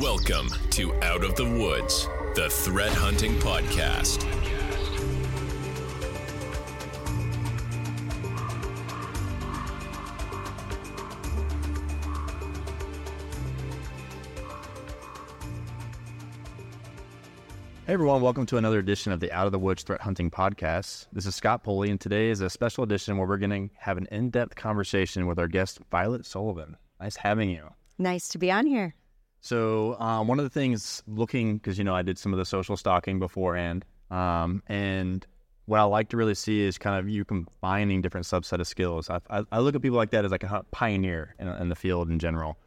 Welcome to Out of the Woods, the threat hunting podcast. Hey everyone, welcome to another edition of the Out of the Woods Threat Hunting Podcast. This is Scott Poley, and today is a special edition where we're going to have an in depth conversation with our guest, Violet Sullivan. Nice having you. Nice to be on here. So, um, one of the things looking, because you know, I did some of the social stalking beforehand, um, and what I like to really see is kind of you combining different subset of skills. I, I, I look at people like that as like a pioneer in, in the field in general.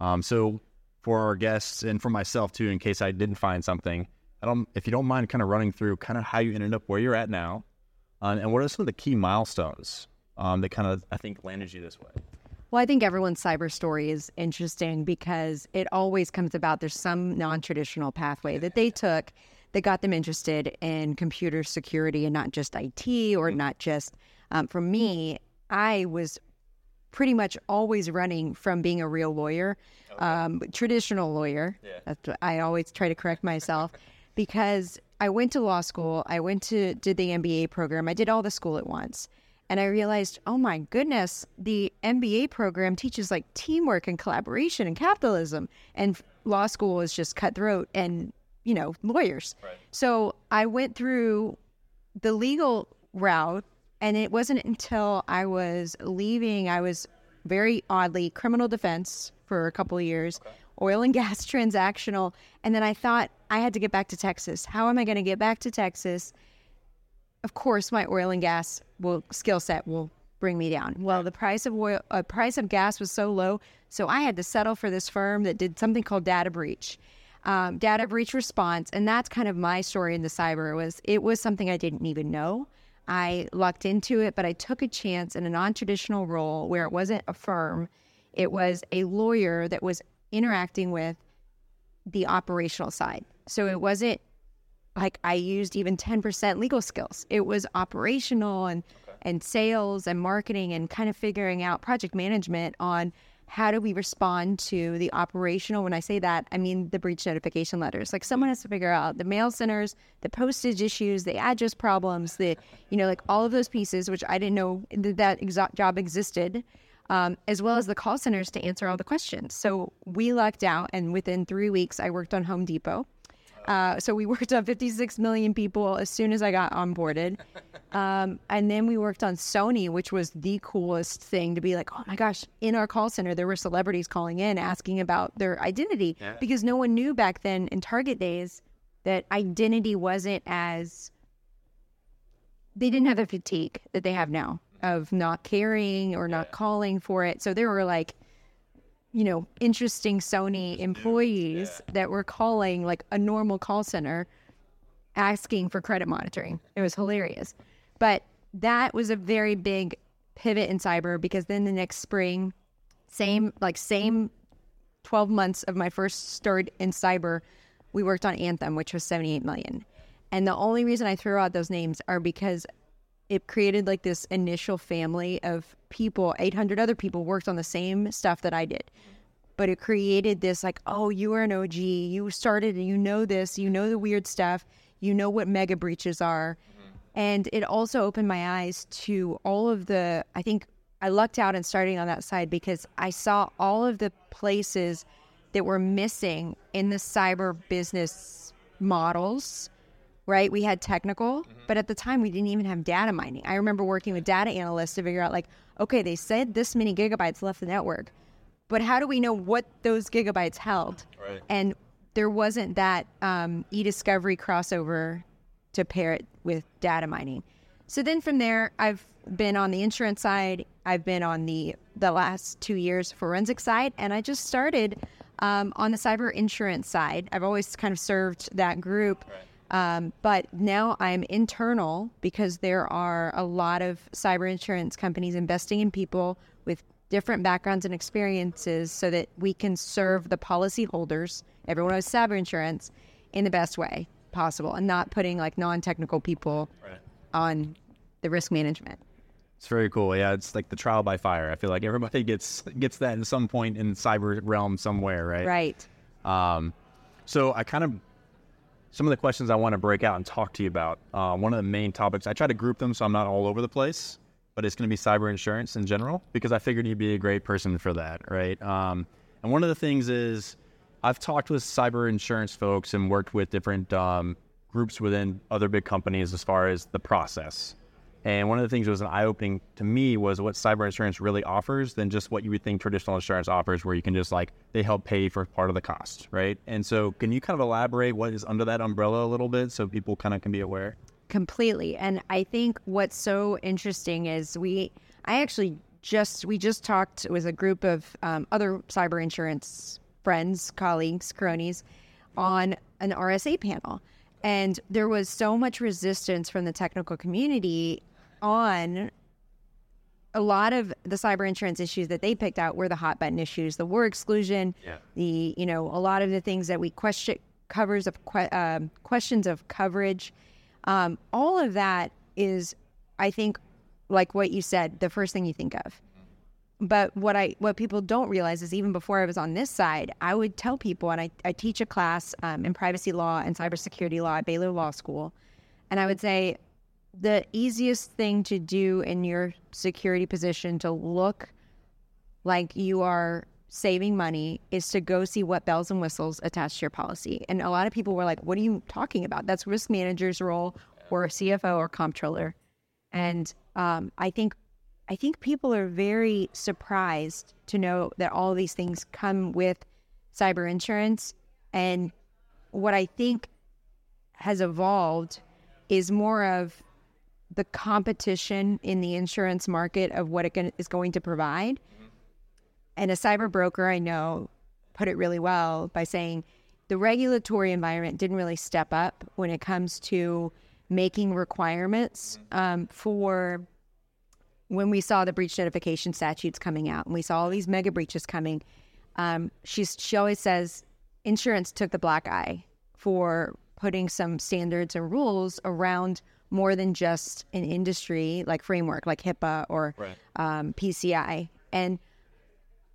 Um, so, for our guests and for myself too, in case I didn't find something, I don't, if you don't mind, kind of running through kind of how you ended up where you're at now, uh, and what are some of the key milestones um, that kind of I think landed you this way. Well, I think everyone's cyber story is interesting because it always comes about there's some non-traditional pathway that they took that got them interested in computer security and not just IT or not just. Um, for me, I was pretty much always running from being a real lawyer, um, traditional lawyer. Yeah. I always try to correct myself because I went to law school, I went to did the MBA program, I did all the school at once. And I realized, oh my goodness, the MBA program teaches like teamwork and collaboration and capitalism. And law school is just cutthroat and, you know, lawyers. Right. So I went through the legal route. And it wasn't until I was leaving, I was very oddly criminal defense for a couple of years, oil and gas transactional. And then I thought I had to get back to Texas. How am I going to get back to Texas? Of course, my oil and gas will skill set will bring me down. Well, the price of oil, uh, price of gas was so low, so I had to settle for this firm that did something called data breach, um, data breach response, and that's kind of my story in the cyber. Was it was something I didn't even know. I lucked into it, but I took a chance in a non-traditional role where it wasn't a firm; it was a lawyer that was interacting with the operational side. So it wasn't like I used even 10% legal skills. It was operational and and sales and marketing and kind of figuring out project management on how do we respond to the operational when I say that I mean the breach notification letters. Like someone has to figure out the mail centers, the postage issues, the address problems, the you know like all of those pieces which I didn't know that that exa- job existed. Um, as well as the call centers to answer all the questions. So we lucked out, and within three weeks, I worked on Home Depot. Uh, so we worked on 56 million people as soon as I got onboarded. Um, and then we worked on Sony, which was the coolest thing to be like, oh my gosh, in our call center, there were celebrities calling in asking about their identity Yeah. because no one knew back then in Target days that identity wasn't as, they didn't have the fatigue that they have now of not caring or not calling for it. So there were like, you know, interesting Sony employees that were calling like a normal call center asking for credit monitoring. It was hilarious. But that was a very big pivot in cyber because then the next spring, same like same 12 months of my first start in cyber, we worked on Anthem, which was 78 million. And the only reason I throw out those names are because it created like this initial family of people 800 other people worked on the same stuff that i did. But it created this like oh you are an og you started and you know this you know the weird stuff. You know what mega breaches are. Mm-hmm. And it also opened my eyes to all of the i think i lucked out in starting on that side because i saw all of the places that were missing in the cyber business models right? We had technical, but at the time we didn't even have data mining. I remember working with data analysts to figure out, like, okay, they said this many gigabytes left the network, but how do we know what those gigabytes held? Right. And there wasn't that um, e-discovery crossover to pair it with data mining. So then from there, I've been on the insurance side. I've been on the the last two years forensic side, and I just started um, on the cyber insurance side. I've always kind of served that group. Um, but now I'm internal because there are a lot of cyber insurance companies investing in people with different backgrounds and experiences so that we can serve the policyholders, everyone who has cyber insurance, in the best way possible and not putting like non technical people Right. on the risk management. It's very cool. Yeah, it's like the trial by fire. I feel like everybody gets gets that at some point in cyber realm somewhere, right? Right. Um, so I kind of some of the questions I want to break out and talk to you about. Uh, one of the main topics I try to group them so I'm not all over the place, but it's going to be cyber insurance in general because I figured you'd be a great person for that, right? Um, and one of the things is I've talked with cyber insurance folks and worked with different um, groups within other big companies as far as the process. And one of the things that was an eye opening to me was what cyber insurance really offers than just what you would think traditional insurance offers, where you can just like they help pay for part of the cost, right? And so, can you kind of elaborate what is under that umbrella a little bit so people kind of can be aware? Completely. And I think what's so interesting is we, I actually just, we just talked with a group of um, other cyber insurance friends, colleagues, cronies on an RSA panel. And there was so much resistance from the technical community on a lot of the cyber insurance issues that they picked out were the hot button issues, the war exclusion, Yeah. the you know a lot of the things that we question covers of que- um, questions of coverage, um, all of that is, I think, like what you said, the first thing you think of. But what I what people don't realize is even before I was on this side, I would tell people, and I, I teach a class um, in privacy law and cybersecurity law at Baylor Law School, and I would say the easiest thing to do in your security position to look like you are saving money is to go see what bells and whistles attached to your policy. And a lot of people were like, "What are you talking about? That's risk manager's role, or a CFO or comptroller." And um, I think I think people are very surprised to know that all these things come with cyber insurance. And what I think has evolved is more of the competition in the insurance market of what it can, is going to provide. And a cyber broker I know put it really well by saying the regulatory environment didn't really step up when it comes to making requirements um, for when we saw the breach notification statutes coming out and we saw all these mega breaches coming. Um, she's she always says insurance took the black eye for putting some standards and rules around more than just an industry like framework like HIPAA or Right. um, PCI. And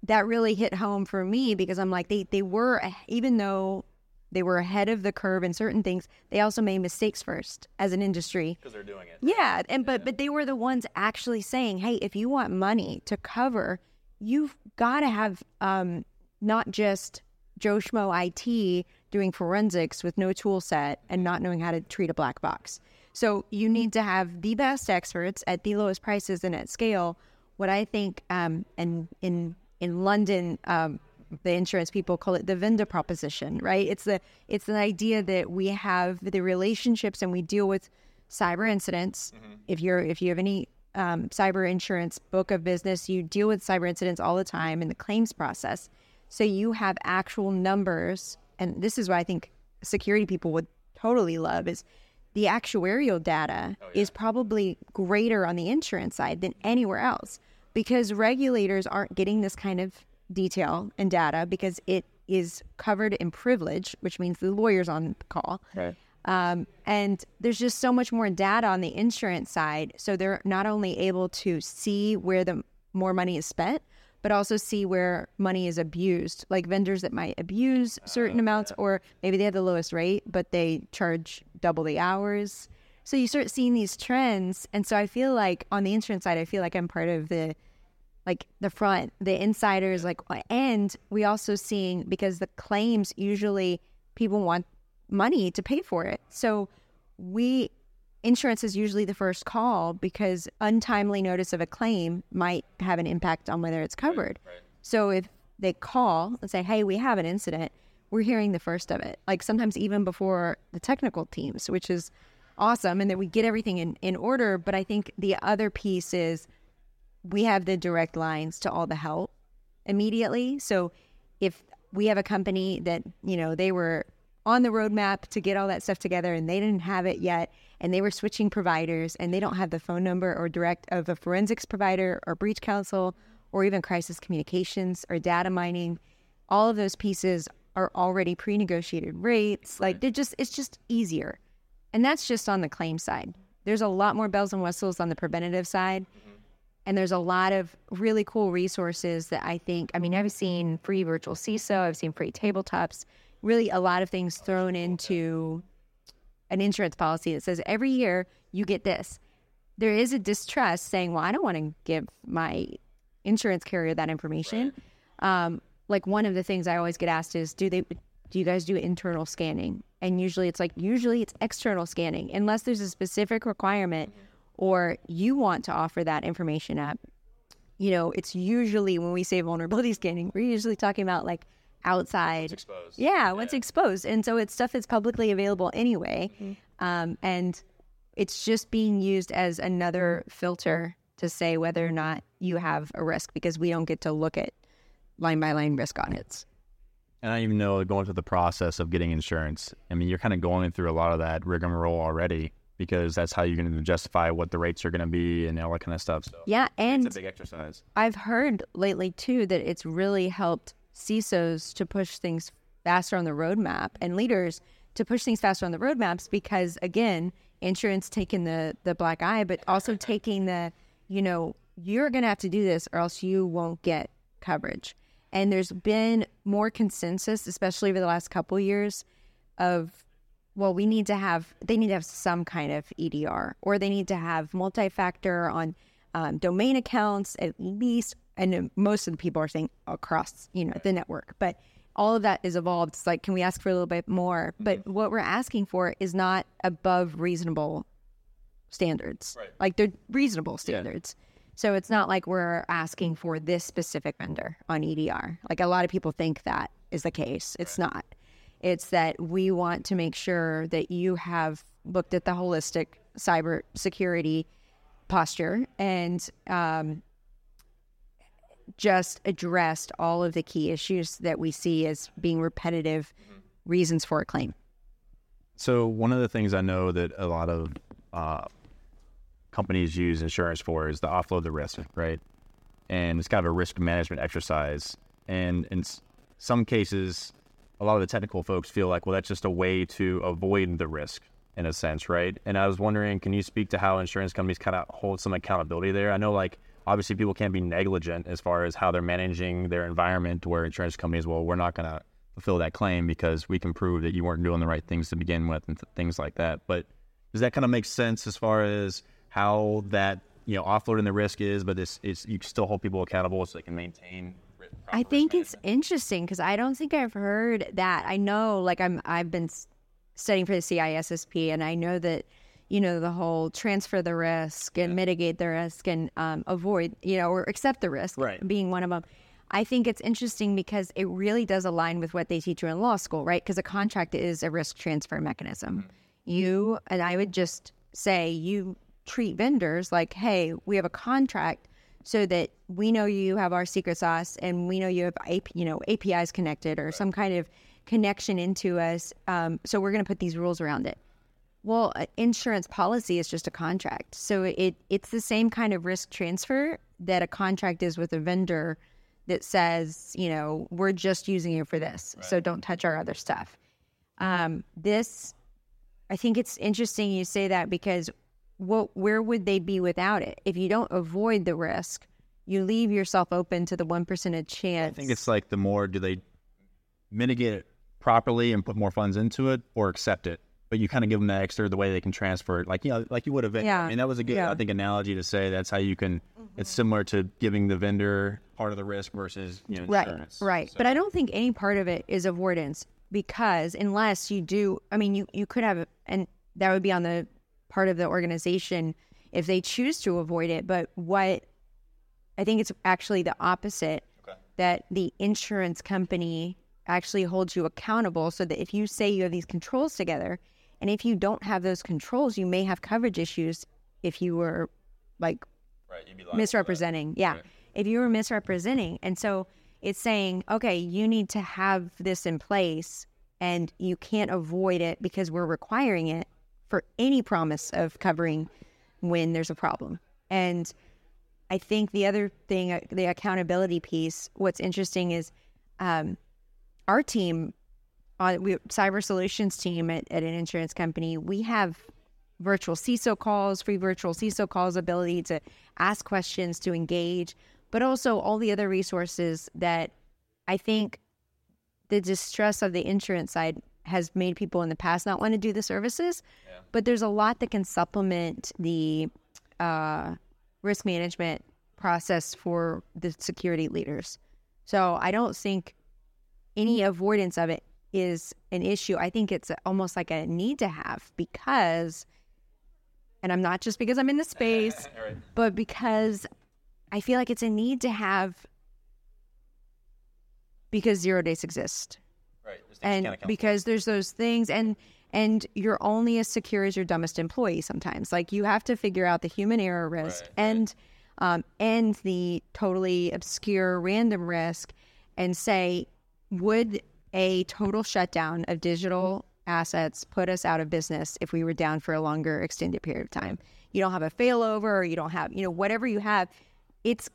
that really hit home for me because I'm like, they, they were, even though they were ahead of the curve in certain things, they also made mistakes first as an industry. Because they're doing it. Yeah, and but but they were the ones actually saying, "Hey, if you want money to cover, you've got to have um, not just Joe Schmo IT doing forensics with no tool set and not knowing how to treat a black box. So you need to have the best experts at the lowest prices and at scale. What I think, um, and in in London, um, the insurance people call it the vendor proposition, right? It's the it's the idea that we have the relationships and we deal with cyber incidents. If you're if you have any um, cyber insurance book of business, you deal with cyber incidents all the time in the claims process. So you have actual numbers, and this is what I think security people would totally love is the actuarial data is probably greater on the insurance side than anywhere else because regulators aren't getting this kind of detail and data because it is covered in privilege, which means the lawyer's on the call. Right. Um, and there's just so much more data on the insurance side. So they're not only able to see where the more money is spent, but also see where money is abused, like vendors that might abuse certain amounts, or maybe they have the lowest rate, but they charge double the hours. So you start seeing these trends. And so I feel like on the insurance side, I feel like I'm part of the like the front, the insiders, like, uh, and we also seeing because the claims usually people want money to pay for it. So we insurance is usually the first call because untimely notice of a claim might have an impact on whether it's covered. So if they call and say, "Hey, we have an incident," we're hearing the first of it. Like sometimes even before the technical teams, which is awesome, and that we get everything in in order. But I think the other piece is we have the direct lines to all the help immediately. So if we have a company that, you know, they were on the roadmap to get all that stuff together and they didn't have it yet and they were switching providers and they don't have the phone number or direct of a forensics provider or breach counsel or even crisis communications or data mining, all of those pieces are already pre-negotiated rates. Like they're just it's just easier. And that's just on the claim side. There's a lot more bells and whistles on the preventative side mm-hmm. And there's a lot of really cool resources that I think, I mean, I've seen free virtual CISO, I've seen free tabletops, really a lot of things thrown into an insurance policy that says every year you get this. There is a distrust saying, well, I don't want to give my insurance carrier that information. Um, like one of the things I always get asked is, do they, do you guys do internal scanning? And usually it's like, usually it's external scanning, unless there's a specific requirement or you want to offer that information up. You know, it's usually when we say vulnerability scanning, we're usually talking about like outside. exposed. Yeah, what's exposed. And so it's stuff that's publicly available anyway. Um, and it's just being used as another filter to say whether or not you have a risk because we don't get to look at line by line risk audits. And I even know going through the process of getting insurance. I mean, you're kind of going through a lot of that rigmarole already because that's how you're going to justify what the rates are going to be and all that kind of stuff. So Yeah, and it's a big exercise. I've heard lately too that it's really helped CISOs to push things faster on the roadmap and leaders to push things faster on the roadmaps because again, insurance taking the the black eye, but also taking the, you know, you're gonna have to do this or else you won't get coverage. And there's been more consensus, especially over the last couple years, of well, we need to have they need to have some kind of EDR or they need to have multi-factor on um, domain accounts at least. And most of the people are saying across, you know, the network, but all of that is evolved. It's like, can we ask for a little bit more? But what we're asking for is not above reasonable standards. Right. Like they're reasonable standards. So it's not like we're asking for this specific vendor on EDR. Like a lot of people think that is the case. It's not. It's that we want to make sure that you have looked at the holistic cyber security posture and um, just addressed all of the key issues that we see as being repetitive reasons for a claim. So one of the things I know that a lot of uh, companies use insurance for is to offload the risk, right? And it's kind of a risk management exercise. And in some cases, a lot of the technical folks feel like, well, that's just a way to avoid the risk in a sense, right? And I was wondering, can you speak to how insurance companies kind of hold some accountability there? I know, like, obviously people can't be negligent as far as how they're managing their environment, where insurance companies, well, we're not going to fulfill that claim because we can prove that you weren't doing the right things to begin with and th- things like that. But does that kind of make sense as far as how that you know offloading the risk is, but it's, it's you still hold people accountable so they can maintain. I think it's interesting because I don't think I've heard that. I know, like I'm, I've been studying for the CISSP, and I know that, you know, the whole transfer the risk and mitigate the risk and um, avoid, you know, or accept the risk Right. being one of them. I think it's interesting because it really does align with what they teach you in law school, right? Because a contract is a risk transfer mechanism. You and I would just say you treat vendors like, hey, we have a contract so that we know you have our secret sauce and we know you have AP, you know APIs connected or some kind of connection into us. Um, so we're going to put these rules around it. Well, uh, insurance policy is just a contract, so it it's the same kind of risk transfer that a contract is with a vendor that says, you know, we're just using you for this, so don't touch our other stuff. Um, this, I think it's interesting you say that because what where would they be without it? If you don't avoid the risk, you leave yourself open to the one percent chance. I think it's like the more do they mitigate it properly and put more funds into it, or accept it. But you kind of give them that extra the way they can transfer it, like you know, like you would have. Yeah. I mean, that was a good, Yeah. I think, analogy to say that's how you can. It's mm-hmm. similar to giving the vendor part of the risk versus you know right insurance. right but i don't think any part of it is avoidance because unless you do i mean you you could have and that would be on the part of the organization if they choose to avoid it but what i think it's actually the opposite that the insurance company actually holds you accountable so that if you say you have these controls together and if you don't have those controls you may have coverage issues if you were like Right, you'd be liable for that. misrepresenting. Yeah. If you were misrepresenting. And so it's saying, okay, you need to have this in place and you can't avoid it because we're requiring it for any promise of covering when there's a problem. And I think the other thing, uh, the accountability piece, what's interesting is um, our team, uh, we cyber solutions team at, at an insurance company, we have virtual CISO calls, free virtual CISO calls, ability to ask questions, to engage, but also all the other resources that I think the distress of the insurance side has made people in the past not want to do the services. But there's a lot that can supplement the uh, risk management process for the security leaders. So I don't think any avoidance of it is an issue. I think it's almost like a need to have because, and I'm not just because I'm in the space, but because I feel like it's a need to have because zero days exist Right. There's things you and can't account for. because there's those things and and you're only as secure as your dumbest employee sometimes like you have to figure out the human error risk and um, and the totally obscure random risk and say would a total shutdown of digital assets put us out of business if we were down for a longer extended period of time you don't have a failover or you don't have you know whatever you have it's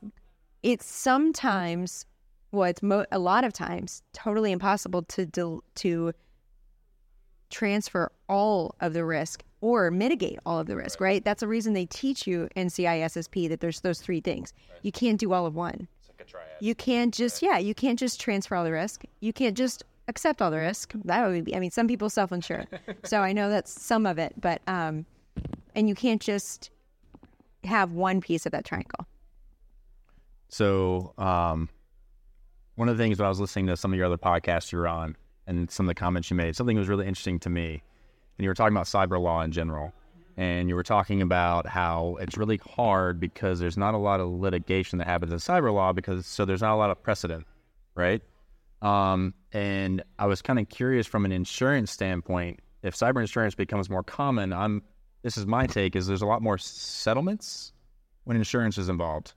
it's sometimes well it's mo- a lot of times totally impossible to del- to transfer all of the risk or mitigate all of the risk right, that's the reason they teach you in CISSP that there's those three things. You can't do all of one. It's like a triad. you can't just yeah you can't just transfer all the risk. You can't just accept all the risk. That would be i mean some people self-insure. So i know that's some of it but um and you can't just have one piece of that triangle. So, um, one of the things that I was listening to some of your other podcasts you were on and some of the comments you made, something was really interesting to me. And you were talking about cyber law in general. And you were talking about how it's really hard because there's not a lot of litigation that happens in cyber law because so there's not a lot of precedent, right? Um, and I was kind of curious from an insurance standpoint, if cyber insurance becomes more common, I'm this is my take is there's a lot more settlements when insurance is involved.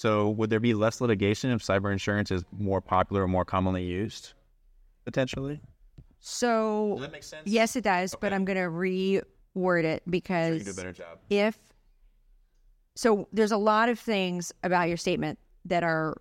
So would there be less litigation if cyber insurance is more popular or more commonly used? Potentially. so does that make sense? yes it does but i'm going to reword it because job. if so there's a lot of things about your statement that are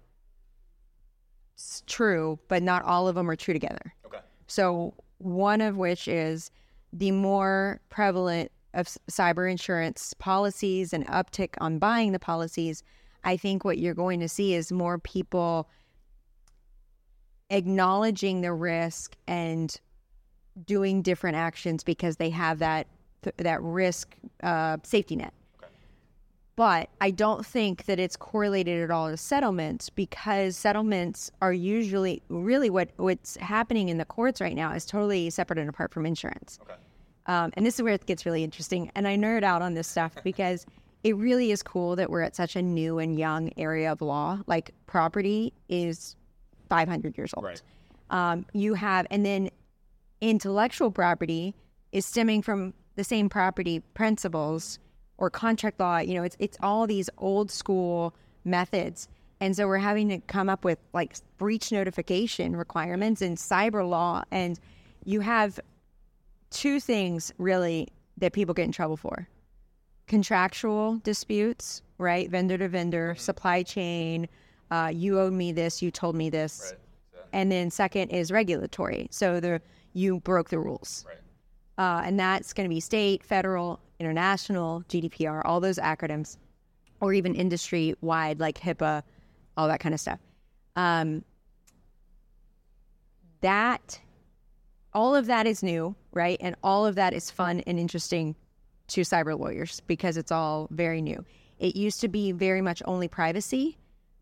true but not all of them are true together Okay. So one of which is the more prevalent of cyber insurance policies and uptick on buying the policies. I think what you're going to see is more people acknowledging the risk and doing different actions because they have that th- that risk uh, safety net. But I don't think that it's correlated at all to settlements because settlements are usually really what what's happening in the courts right now is totally separate and apart from insurance. Okay. Um, and this is where it gets really interesting. And I nerd out on this stuff because it really is cool that we're at such a new and young area of law. Like property is 500 years old. Right. Um, you have, and then intellectual property is stemming from the same property principles or contract law. You know, it's it's all these old school methods. And so we're having to come up with like breach notification requirements and cyber law. And you have two things really that people get in trouble for contractual disputes, right? Vendor to vendor, supply chain. Uh, you owed me this, you told me this. And then second is regulatory. So the you broke the rules. Right. Uh, and that's going to be state, federal, international, GDPR, all those acronyms, or even industry wide like HIPAA, all that kind of stuff. Um, that, all of that is new, right? And all of that is fun and interesting to cyber lawyers because it's all very new. It used to be very much only privacy,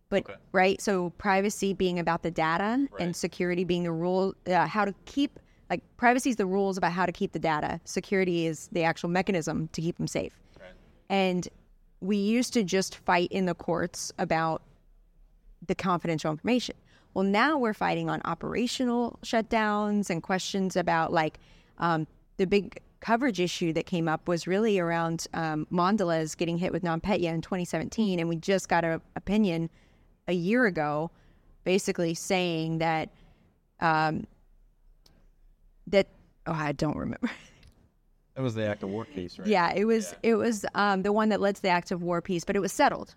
but Okay. right. So privacy being about the data Right. and security being the rule, uh, how to keep like privacy is the rules about how to keep the data. Security is the actual mechanism to keep them safe. Right. And we used to just fight in the courts about the confidential information. Well, now we're fighting on operational shutdowns and questions about like um, the big coverage issue that came up was really around um, Mondelez getting hit with NotPetya in 2017, and we just got an opinion a year ago, basically saying that um, that oh I don't remember. That was the act of war case, right? Yeah, it was it was um, the one that led to the act of war peace, but it was settled.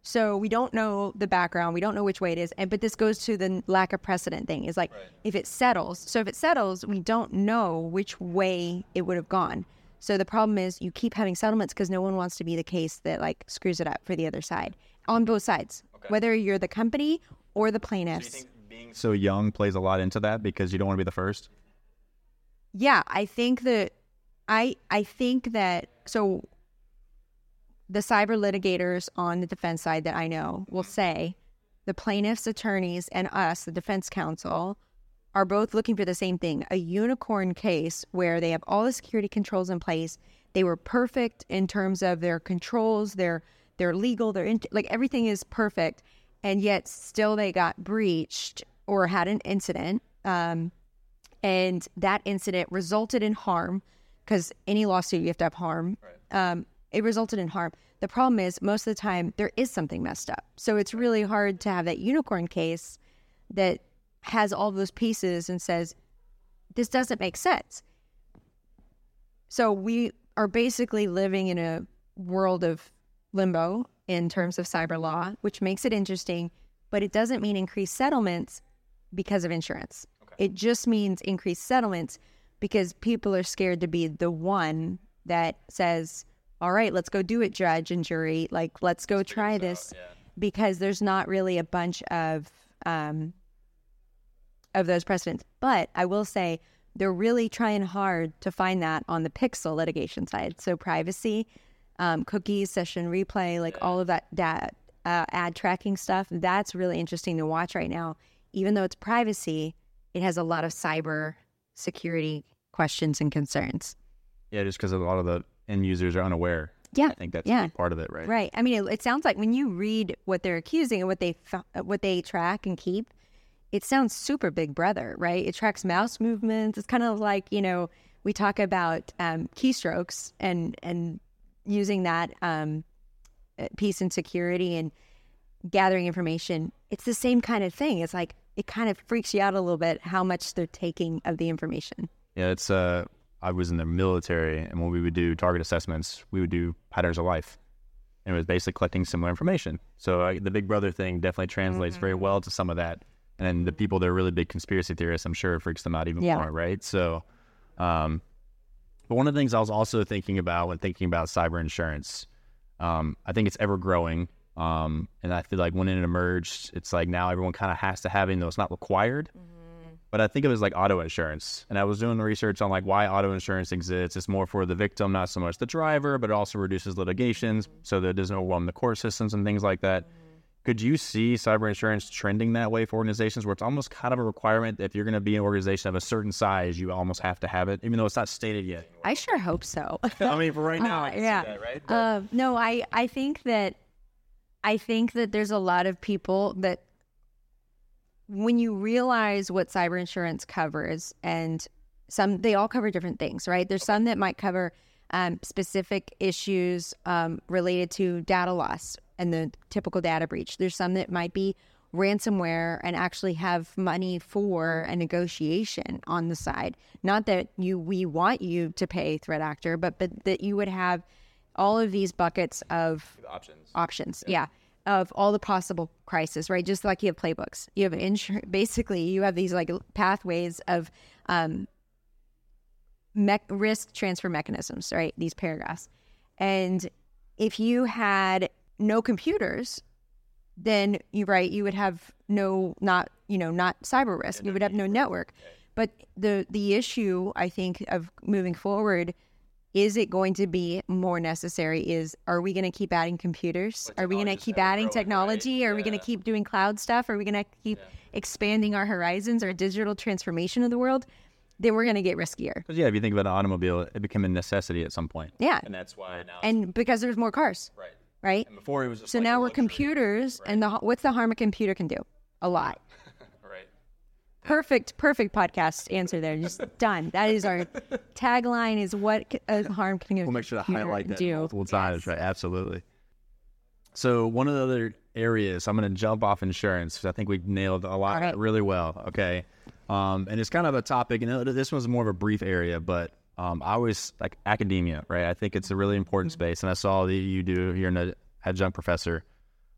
Right. So we don't know the background. We don't know which way it is. And but this goes to the lack of precedent thing. Is like Right. if it settles. So if it settles, we don't know which way it would have gone. So the problem is you keep having settlements because no one wants to be the case that like screws it up for the other side on both sides, whether you're the company or the plaintiffs. being so young plays a lot into that because you don't want to be the first. Yeah, I think that I I think that so the cyber litigators on the defense side that I know will say the plaintiffs' attorneys and us, the defense counsel, are both looking for the same thing a unicorn case where they have all the security controls in place. They were perfect in terms of their controls, their their legal, their in, like everything is perfect, and yet still they got breached or had an incident, um, and that incident resulted in harm because any lawsuit you have to have harm. Um, it resulted in harm. The problem is most of the time there is something messed up, so it's really hard to have that unicorn case that has all those pieces and says, this doesn't make sense. So we are basically living in a world of limbo in terms of cyber law, which makes it interesting, but it doesn't mean increased settlements because of insurance. It just means increased settlements because people are scared to be the one that says, all right, let's go do it, judge and jury. Like, let's go try this because there's not really a bunch of um, of those precedents. But I will say they're really trying hard to find that on the Pixel litigation side. So privacy, um, cookies, session replay, like all of that, that uh, ad tracking stuff. That's really interesting to watch right now. Even though it's privacy, it has a lot of cyber security questions and concerns. Yeah, just because a lot of the end users are unaware. Yeah, I think that's yeah. part of it, right? Right. I mean, it, it sounds like when you read what they're accusing and what they what they track and keep, it sounds super Big Brother, right? It tracks mouse movements. It's kind of like you know we talk about um, keystrokes and and using that um, uh, piece in security and gathering information. It's the same kind of thing. It's like it kind of freaks you out a little bit how much they're taking of the information. Yeah, it's uh I was in the military and when we would do target assessments, we would do patterns of life. And it was basically collecting similar information. So uh, the Big Brother thing definitely translates very well to some of that. And then the people that are really big conspiracy theorists, I'm sure it freaks them out even Yeah. more, right? So, um, but one of the things I was also thinking about when thinking about cyber insurance, um, I think it's ever growing. Um, and I feel like when it emerged, it's like now everyone kind of has to have it, though it's not required. But I think it was like auto insurance. And I was doing the research on like why auto insurance exists. It's more for the victim, not so much the driver, but it also reduces litigations so that it doesn't overwhelm the court systems and things like that. Could you see cyber insurance trending that way for organizations where it's almost kind of a requirement that if you're going to be an organization of a certain size, you almost have to have it, even though it's not stated yet? I sure hope so. I mean, for right now, Uh, I can yeah. that, right? Uh, no, I, I think that I think that there's a lot of people that when you realize what cyber insurance covers and some they all cover different things, right? There's some that might cover um, specific issues um, related to data loss and the typical data breach. There's some that might be ransomware and actually have money for a negotiation on the side. Not that you we want you to pay threat actor, but but that you would have all of these buckets of options. options. Yeah. Of all the possible crises, right? Just like you have playbooks, you have insur- basically you have these like pathways of um, mech- risk transfer mechanisms, right? These paragraphs, and if you had no computers, then you right you would have no not you know not cyber risk. You would have no network. But the the issue I think of moving forward is it going to be more necessary is are we going to keep adding computers? Are we going to keep adding technology? Are we going to keep doing cloud stuff? Are we going to keep expanding our horizons our digital transformation of the world? Then we're going to get riskier. Because yeah, if you think about an automobile, it became a necessity at some point. yeah. And that's why now. and because there's more cars. Right. right? And before it was so like now we're computers and the what's the harm a computer can do? A lot. Right. Perfect perfect podcast answer there just done that is our tagline is what uh, harm can a We'll make sure to highlight that do multiple times. Right. Absolutely. So one of the other areas, I'm going to jump off insurance because I think we nailed a lot right. really well. Okay. Um, and it's kind of a topic, and this one's more of a brief area, but um, I always like academia, right? I think it's a really important Mm-hmm. space, and I saw that you do. You're an adjunct professor,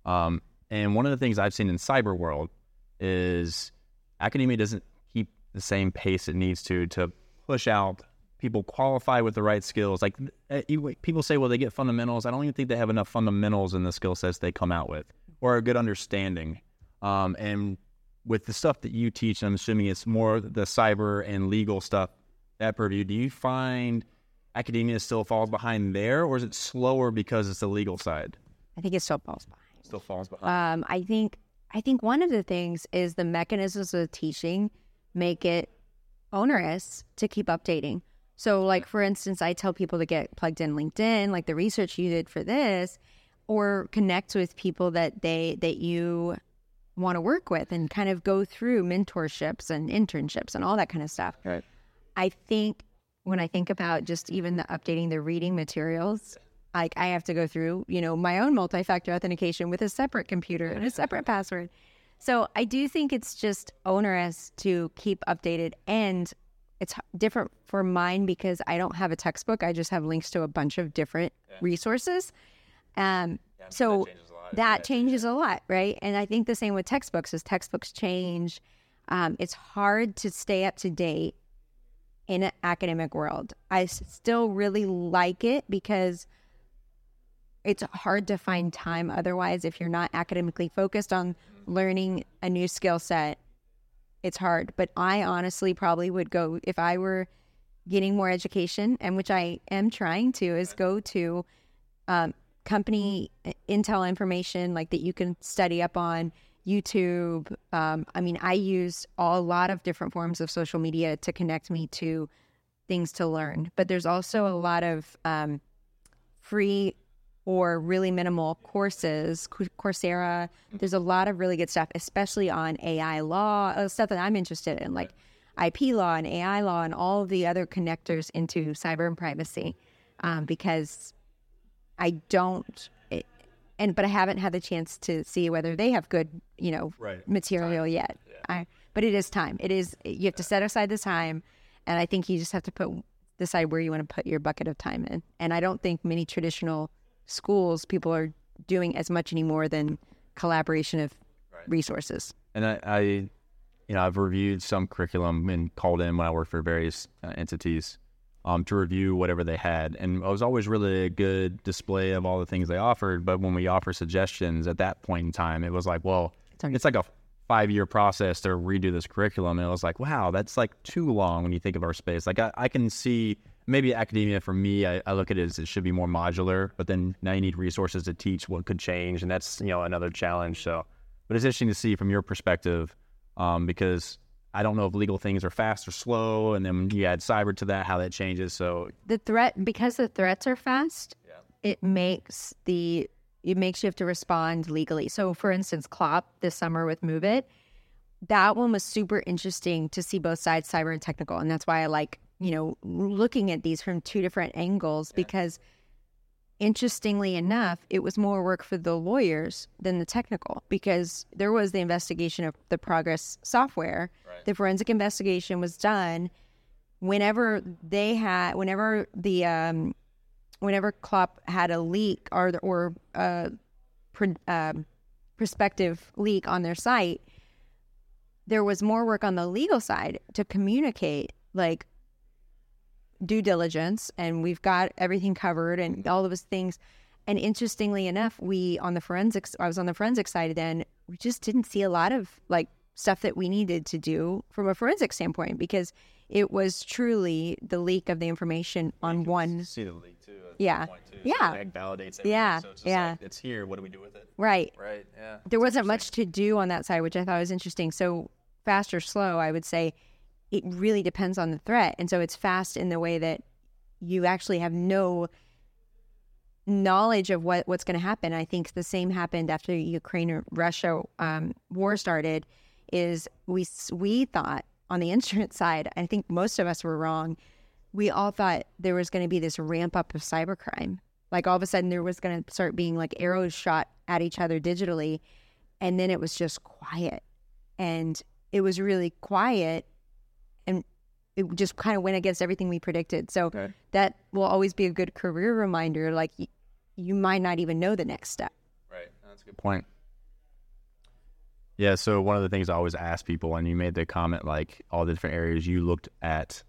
um, and one of the things I've seen in cyber world is academia doesn't keep the same pace it needs to to push out people qualify with the right skills. Like uh, people say, well, they get fundamentals. I don't even think they have enough fundamentals in the skill sets they come out with, or a good understanding. Um, and with the stuff that you teach, I'm assuming it's more the cyber and legal stuff that purview. Do you find academia still falls behind there, or is it slower because it's the legal side? I think it still falls behind. Still falls behind. Um, I think I think one of the things is the mechanisms of teaching make it onerous to keep updating. So, like for instance, I tell people to get plugged in LinkedIn, like the research you did for this, or connect with people that they that you want to work with, and kind of go through mentorships and internships and all that kind of stuff. Right. I think when I think about just even the updating the reading materials, like I have to go through, you know, my own multi-factor authentication with a separate computer and a separate password. So I do think it's just onerous to keep updated and it's different for mine because I don't have a textbook. I just have links to a bunch of different resources. Um, so that changes a lot, right? And I think the same with textbooks as textbooks change. Um, it's hard to stay up to date in an academic world. I still really like it because it's hard to find time otherwise if you're not academically focused on learning a new skill set. It's hard, but I honestly probably would go if I were getting more education, and which I am trying to, is go to um, company intel information like that you can study up on YouTube. Um, I mean, I use a lot of different forms of social media to connect me to things to learn, but there's also a lot of um, free or really minimal courses, Coursera. There's a lot of really good stuff, especially on AI law, uh, stuff that I'm interested in, like IP law and AI law and all of the other connectors into cyber and privacy, um, because I don't, it, and but I haven't had the chance to see whether they have good, you know, Right. material yet. I, but it is time. It is you have to set aside the time, and I think you just have to put decide where you want to put your bucket of time in. And I don't think many traditional schools people are doing as much anymore than collaboration of resources. And I, I, you know, I've reviewed some curriculum and called in when I worked for various uh, entities um, to review whatever they had. And it was always really a good display of all the things they offered. But when we offer suggestions at that point in time, it was like, well, already- it's like a five year process to redo this curriculum. And it was like, wow, that's like too long when you think of our space. Like, I, I can see maybe academia for me, I, I look at it as it should be more modular, but then now you need resources to teach what could change. And that's, you know, another challenge. So, but it's interesting to see from your perspective um, because I don't know if legal things are fast or slow, and then you add cyber to that, how that changes. So The threat because the threats are fast, it makes the it makes you have to respond legally. So for instance, CLOP this summer with MOVEit, that one was super interesting to see both sides, cyber and technical. And that's why I like, you know, looking at these from two different angles because interestingly enough, it was more work for the lawyers than the technical because there was the investigation of the progress software. The forensic investigation was done whenever they had, whenever the, um, whenever CLOP had a leak or or a pr- um, prospective leak on their site, there was more work on the legal side to communicate like due diligence and we've got everything covered and mm-hmm. all of those things. And interestingly enough, we on the forensics, I was on the forensic side then, we just didn't see a lot of like stuff that we needed to do from a forensic standpoint because it was truly the leak of the information on one. see the leak too. Yeah. Yeah. It validates everything. Yeah. So it's just Yeah. like, it's here. What do we do with it? Right. Right. Yeah. there wasn't much to do on that side, which I thought was interesting. So fast or slow, I would say it really depends on the threat. And so it's fast in the way that you actually have no knowledge of what, what's going to happen. I think the same happened after Ukraine Russia um, war started. Is we we thought on the insurance side, I think most of us were wrong. We all thought there was going to be this ramp up of cybercrime. Like all of a sudden, there was going to start being like arrows shot at each other digitally, and then it was just quiet, and it was really quiet, it just kind of went against everything we predicted. So Okay. that will always be a good career reminder. Like y- you might not even know the next step. Right. That's a good point. Yeah. So one of the things I always ask people, and you made the comment like all the different areas you looked at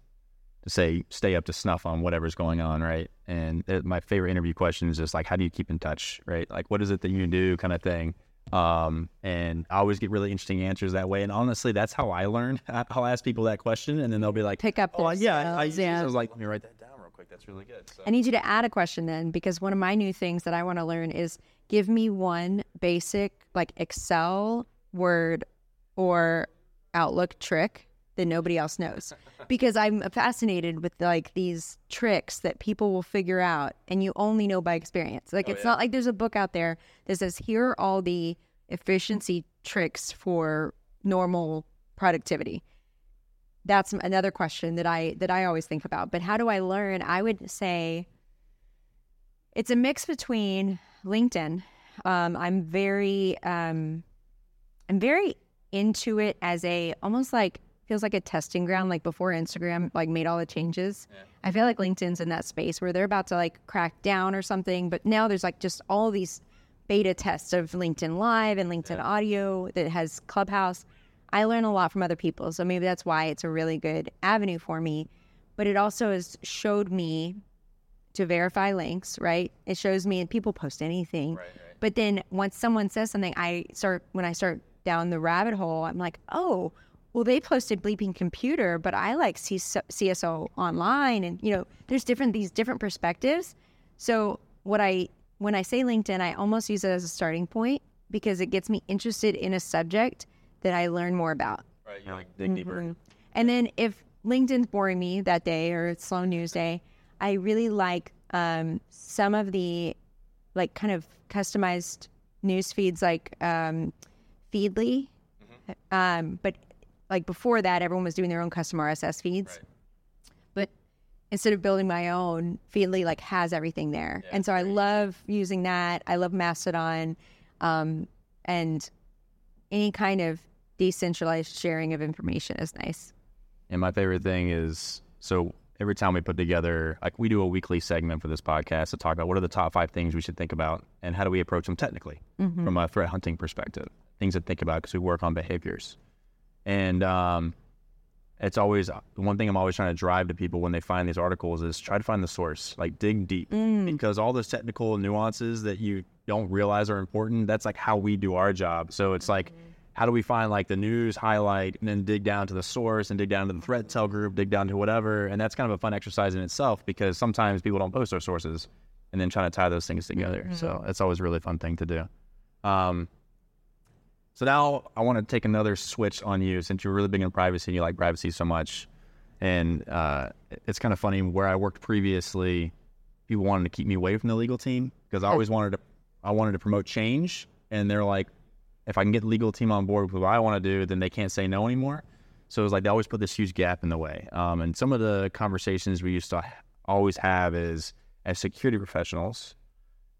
to say stay up to snuff on whatever's going on, right? And it, my favorite interview question is just like, how do you keep in touch, right? Like, what is it that you do, kind of thing. Um, and I always get really interesting answers that way. And honestly, that's how I learn. I'll ask people that question, and then they'll be like, Pick up "Oh, yeah." I, yeah. I was like, let me write that down real quick. That's really good. So. I need you to add a question then, because one of my new things that I want to learn is give me one basic like Excel, Word, or Outlook trick that nobody else knows. Because I'm fascinated with like these tricks that people will figure out and you only know by experience. Like it's not like there's a book out there that says here are all the efficiency tricks for normal productivity. That's another question that I that I always think about. But how do I learn? I would say it's a mix between LinkedIn. Um, I'm very um, I'm very into it as a almost like feels like a testing ground like before instagram like made all the changes. I feel like linkedin's in that space where they're about to like crack down or something but now there's like just all these beta tests of linkedin live and linkedin audio that has clubhouse. I learn a lot from other people so maybe that's why it's a really good avenue for me but it also has showed me to verify links right? It shows me and people post anything but then once someone says something i start when i start down the rabbit hole i'm like oh well, they posted BleepingComputer, but I like CSO online, and you know, there's different these different perspectives. So what I when I say LinkedIn, I almost use it as a starting point because it gets me interested in a subject that I learn more about. Right, you like dig deeper. Mhm. And then if LinkedIn's boring me that day or it's slow news day, I really like um, some of the like kind of customized news feeds like um, Feedly. Um, but like before that, everyone was doing their own custom RSS feeds. But instead of building my own, Feedly like has everything there, and so I love using that. I love Mastodon, um, and any kind of decentralized sharing of information is nice. And my favorite thing is so every time we put together, like we do a weekly segment for this podcast to talk about what are the top five things we should think about and how do we approach them technically from a threat hunting perspective. Things to think about because we work on behaviors. And um, it's always one thing I'm always trying to drive to people when they find these articles is try to find the source, like dig deep, because all those technical nuances that you don't realize are important. That's like how we do our job. So it's like, how do we find like the news highlight and then dig down to the source and dig down to the threat intel group, dig down to whatever, and that's kind of a fun exercise in itself because sometimes people don't post their sources and then trying to tie those things together. So it's always a really fun thing to do. Um, so now I want to take another switch on you since you're really big in privacy and you like privacy so much. And uh, it's kind of funny where I worked previously, people wanted to keep me away from the legal team because I always wanted to, I wanted to promote change. And they're like, if I can get the legal team on board with what I want to do, then they can't say no anymore. So it was like they always put this huge gap in the way. Um, and some of the conversations we used to always have is as security professionals,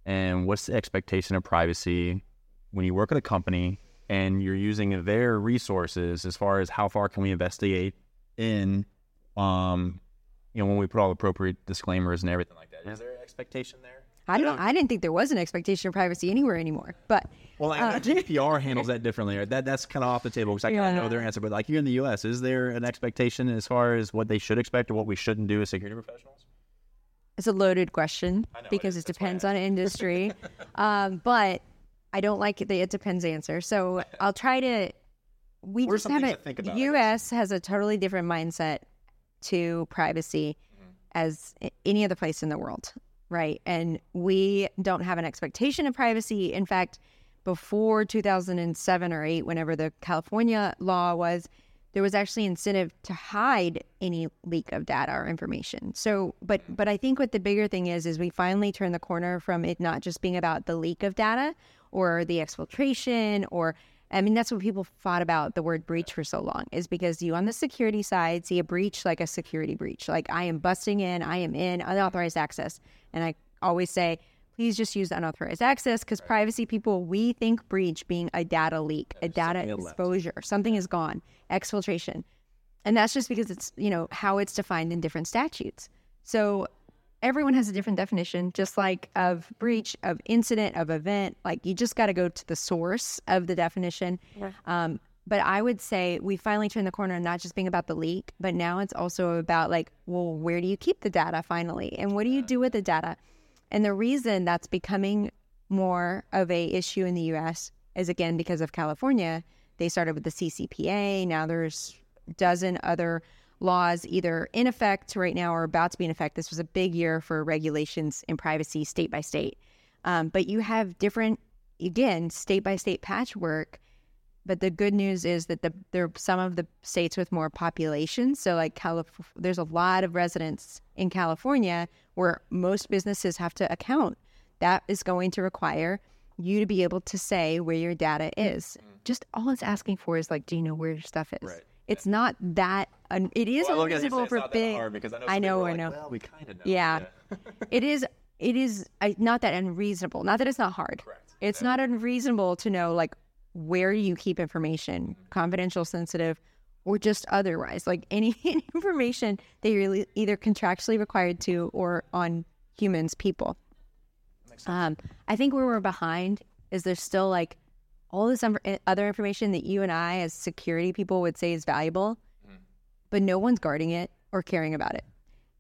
and what's the expectation of privacy when you work at a company and you're using their resources as far as how far can we investigate in, um, you know, when we put all appropriate disclaimers and everything like that. Is there an expectation there? I don't. I didn't think there was an expectation of privacy anywhere anymore. But Well, like, Uh, GDPR handles that differently. Right? That that's kind of off the table because I kind of Yeah. know their answer. But like here in the U.S., is there an expectation as far as what they should expect or what we shouldn't do as security professionals? it's a loaded question know because it That's why I depends on industry. um, but I don't like the it depends answer. So I'll try to. We are just have a to think about, U.S. has a totally different mindset to privacy Mm-hmm. as any other place in the world, right? And we don't have an expectation of privacy. In fact, before 2007 or 8, whenever the California law was, there was actually incentive to hide any leak of data or information. So, but but I think what the bigger thing is is we finally turned the corner from it not just being about the leak of data or the exfiltration or I mean that's what people fought about the word breach for so long is because you on the security side see a breach like a security breach. Like I am busting in, I am in unauthorized access. And I always say please just use unauthorized access because privacy people we think breach being a data leak, a data something had left. exposure, something is gone, exfiltration. And that's just because it's, you know, how it's defined in different statutes. So everyone has a different definition, just like of breach, of incident, of event. Like you just got to go to the source of the definition. Um, but I would say we finally turned the corner not just being about the leak, but now it's also about like, well, where do you keep the data finally, and what do you do with the data? And the reason that's becoming more of a issue in the U.S. is again because of California. They started with the CCPA. Now there's a dozen other laws either in effect right now or about to be in effect. This was a big year for regulations in privacy, state by state. Um, but you have different, again, state by state patchwork. But the good news is that the there are some of the states with more population. So like Calif- there's a lot of residents in California where most businesses have to account. That is going to require you to be able to say where your data is. Just all it's asking for is like, do you know where your stuff is? Right. It's not that. Un- it is Well, I look at it and say unreasonable for big. hard because I know, I know, like, know. Well, we kind of know. Yeah. it is. It is I, not that unreasonable. Not that it's not hard. Correct. It's not unreasonable to know like where you keep information, confidential, sensitive, or just otherwise. Like any, any information that you're either contractually required to or on humans, people. Um, I think where we're behind is there's still like all this um, other information that you and I, as security people, would say is valuable, but no one's guarding it or caring about it.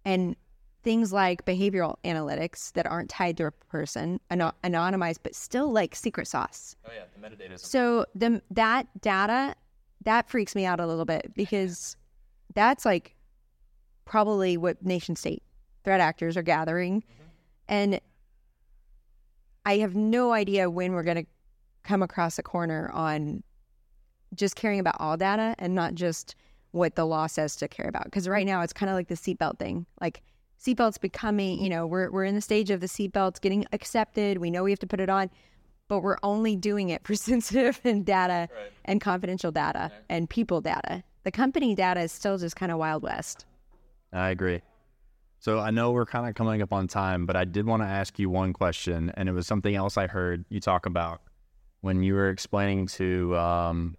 And things like behavioral analytics that aren't tied to a person, ano- anonymized, but still like secret sauce. Oh yeah, the metadata. So the that data that freaks me out a little bit because that's like probably what nation state threat actors are gathering, and I have no idea when we're going to come across a corner on just caring about all data and not just what the law says to care about. Because right now it's kind of like the seatbelt thing, like. Seatbelts becoming, you know, we're, we're in the stage of the seatbelts getting accepted. We know we have to put it on but we're only doing it for sensitive and data Right. and confidential data and people data. The company data is still just kind of wild west. I agree. So I know we're kind of coming up on time, but I did want to ask you one question, and it was something else I heard you talk about when you were explaining to um,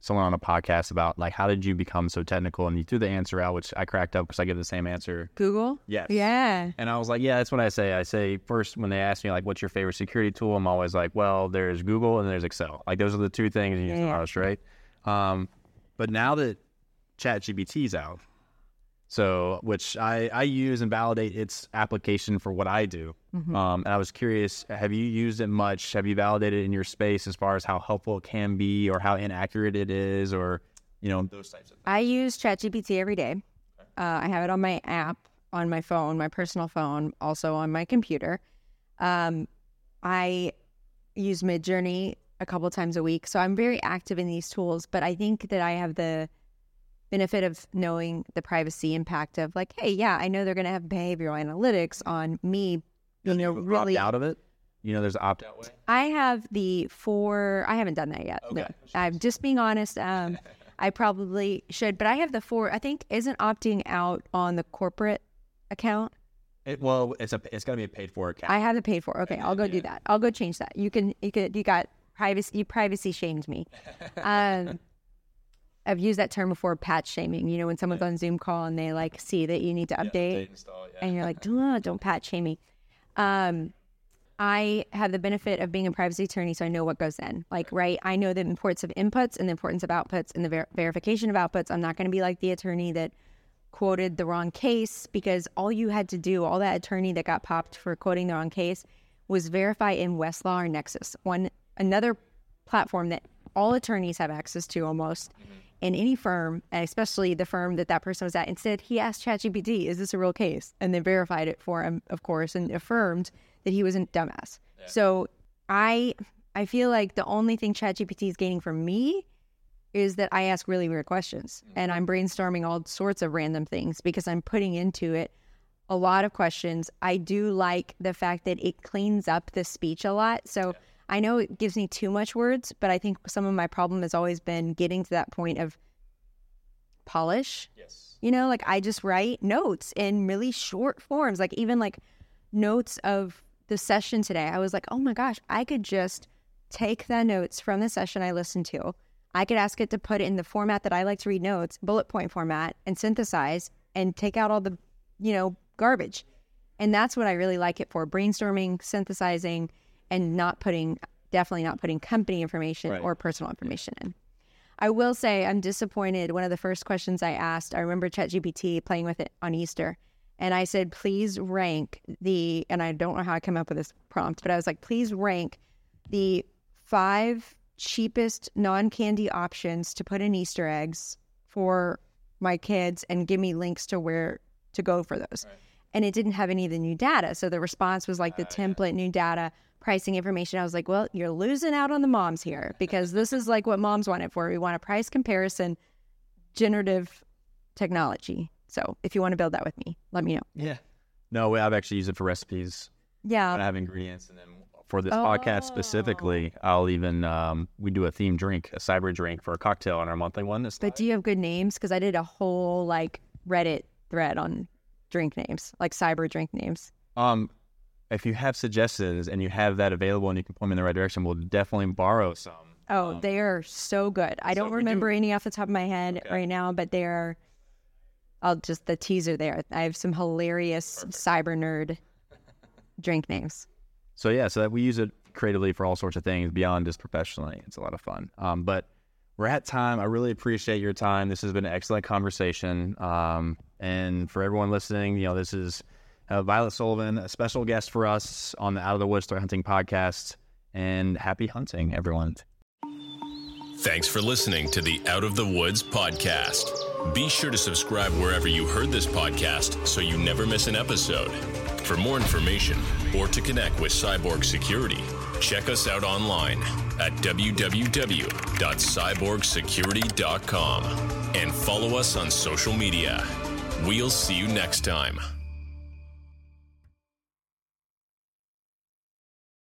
someone on a podcast about like how did you become so technical, and you threw the answer out, which I cracked up because I give the same answer. Google? Yes. Yeah. And I was like, yeah, that's what I say. I say first when they ask me like, what's your favorite security tool? I'm always like, well, there's Google and there's Excel. Like those are the two things you use the most, right? Um, but now that chat ChatGPT's out, so which I I use and validate its application for what I do. Um, and I was curious, have you used it much? Have you validated it in your space as far as how helpful it can be, or how inaccurate it is, or you know those types of things? I use ChatGPT every day. Uh, I have it on my app, on my phone, my personal phone, also on my computer. Um, I use Midjourney a couple times a week, so I'm very active in these tools. But I think that I have the benefit of knowing the privacy impact of like, hey, yeah, I know they're going to have behavioral analytics on me. You know, really, opt out of it. You know, there's an opt out way. I have the four. I haven't done that yet. No, Okay. I'm just being honest. Um, I probably should, but I have the four. I think isn't opting out on the corporate account. It, well, it's a it's gonna be a paid for account. I have the paid for. Okay, I'll go do that. I'll go change that. You can. You could. You got privacy. You privacy shamed me. Um, I've used that term before. Patch shaming. You know, when someone's on Zoom call and they like see that you need to update, install, yeah. and you're like, "Duh, don't patch shame me. Um, I have the benefit of being a privacy attorney, so I know what goes in. Like, right, I know the importance of inputs and the importance of outputs and the ver- verification of outputs. I'm not going to be like the attorney that quoted the wrong case because all you had to do, all that attorney that got popped for quoting the wrong case, was verify in Westlaw or Nexus, one another platform that all attorneys have access to almost in any firm, and especially the firm that that person was at. Instead, he asked ChatGPT, "Is this a real case?" and then verified it for him, of course, and affirmed that he wasn't dumbass. So I I feel like the only thing ChatGPT is gaining from me is that I ask really weird questions mm-hmm. and I'm brainstorming all sorts of random things because I'm putting into it a lot of questions. I do like the fact that it cleans up the speech a lot. So I know it gives me too much words, but I think some of my problem has always been getting to that point of polish. yes. You know, like I just write notes in really short forms, like even like notes of the session today. I was like, oh my gosh, I could just take the notes from the session I listened to. I could ask it to put it in the format that I like to read notes, bullet point format, and synthesize and take out all the, you know, garbage. And that's what I really like it for brainstorming, synthesizing, and not putting, definitely not putting company information Right. or personal information in. I will say I'm disappointed. One of the first questions I asked, I remember ChatGPT playing with it on Easter, and I said, please rank the, and I don't know how I came up with this prompt, but I was like, please rank the five cheapest non candy options to put in Easter eggs for my kids and give me links to where to go for those. Right. And it didn't have any of the new data. So the response was like the uh, template, yeah. new data, pricing information. I was like, well, you're losing out on the moms here because this is like what moms want it for. We want a price comparison, generative technology. So if you want to build that with me, let me know. Yeah. No, I've actually used it for recipes. Yeah. I have ingredients and then for this oh. podcast specifically, I'll even um, we do a themed drink, a cyber drink for a cocktail on our monthly one. This but time. do you have good names? Because I did a whole like Reddit thread on drink names, like cyber drink names. Um, if you have suggestions and you have that available and you can point me in the right direction, we'll definitely borrow some. Oh, um, they are so good. I so don't remember do... any off the top of my head okay. right now, but they're. I'll just the teaser there. I have some hilarious Perfect. cyber nerd drink names. So yeah, so that we use it creatively for all sorts of things beyond just professionally. It's a lot of fun. Um, but we're at time. I really appreciate your time. This has been an excellent conversation. Um, and for everyone listening, you know, this is uh, Violet Sullivan, a special guest for us on the Out of the Woods Threat Hunting podcast. And happy hunting, everyone. Thanks for listening to the Out of the Woods podcast. Be sure to subscribe wherever you heard this podcast so you never miss an episode. For more information or to connect with Cyborg Security, check us out online at www.cyborgsecurity.com and follow us on social media. We'll see you next time.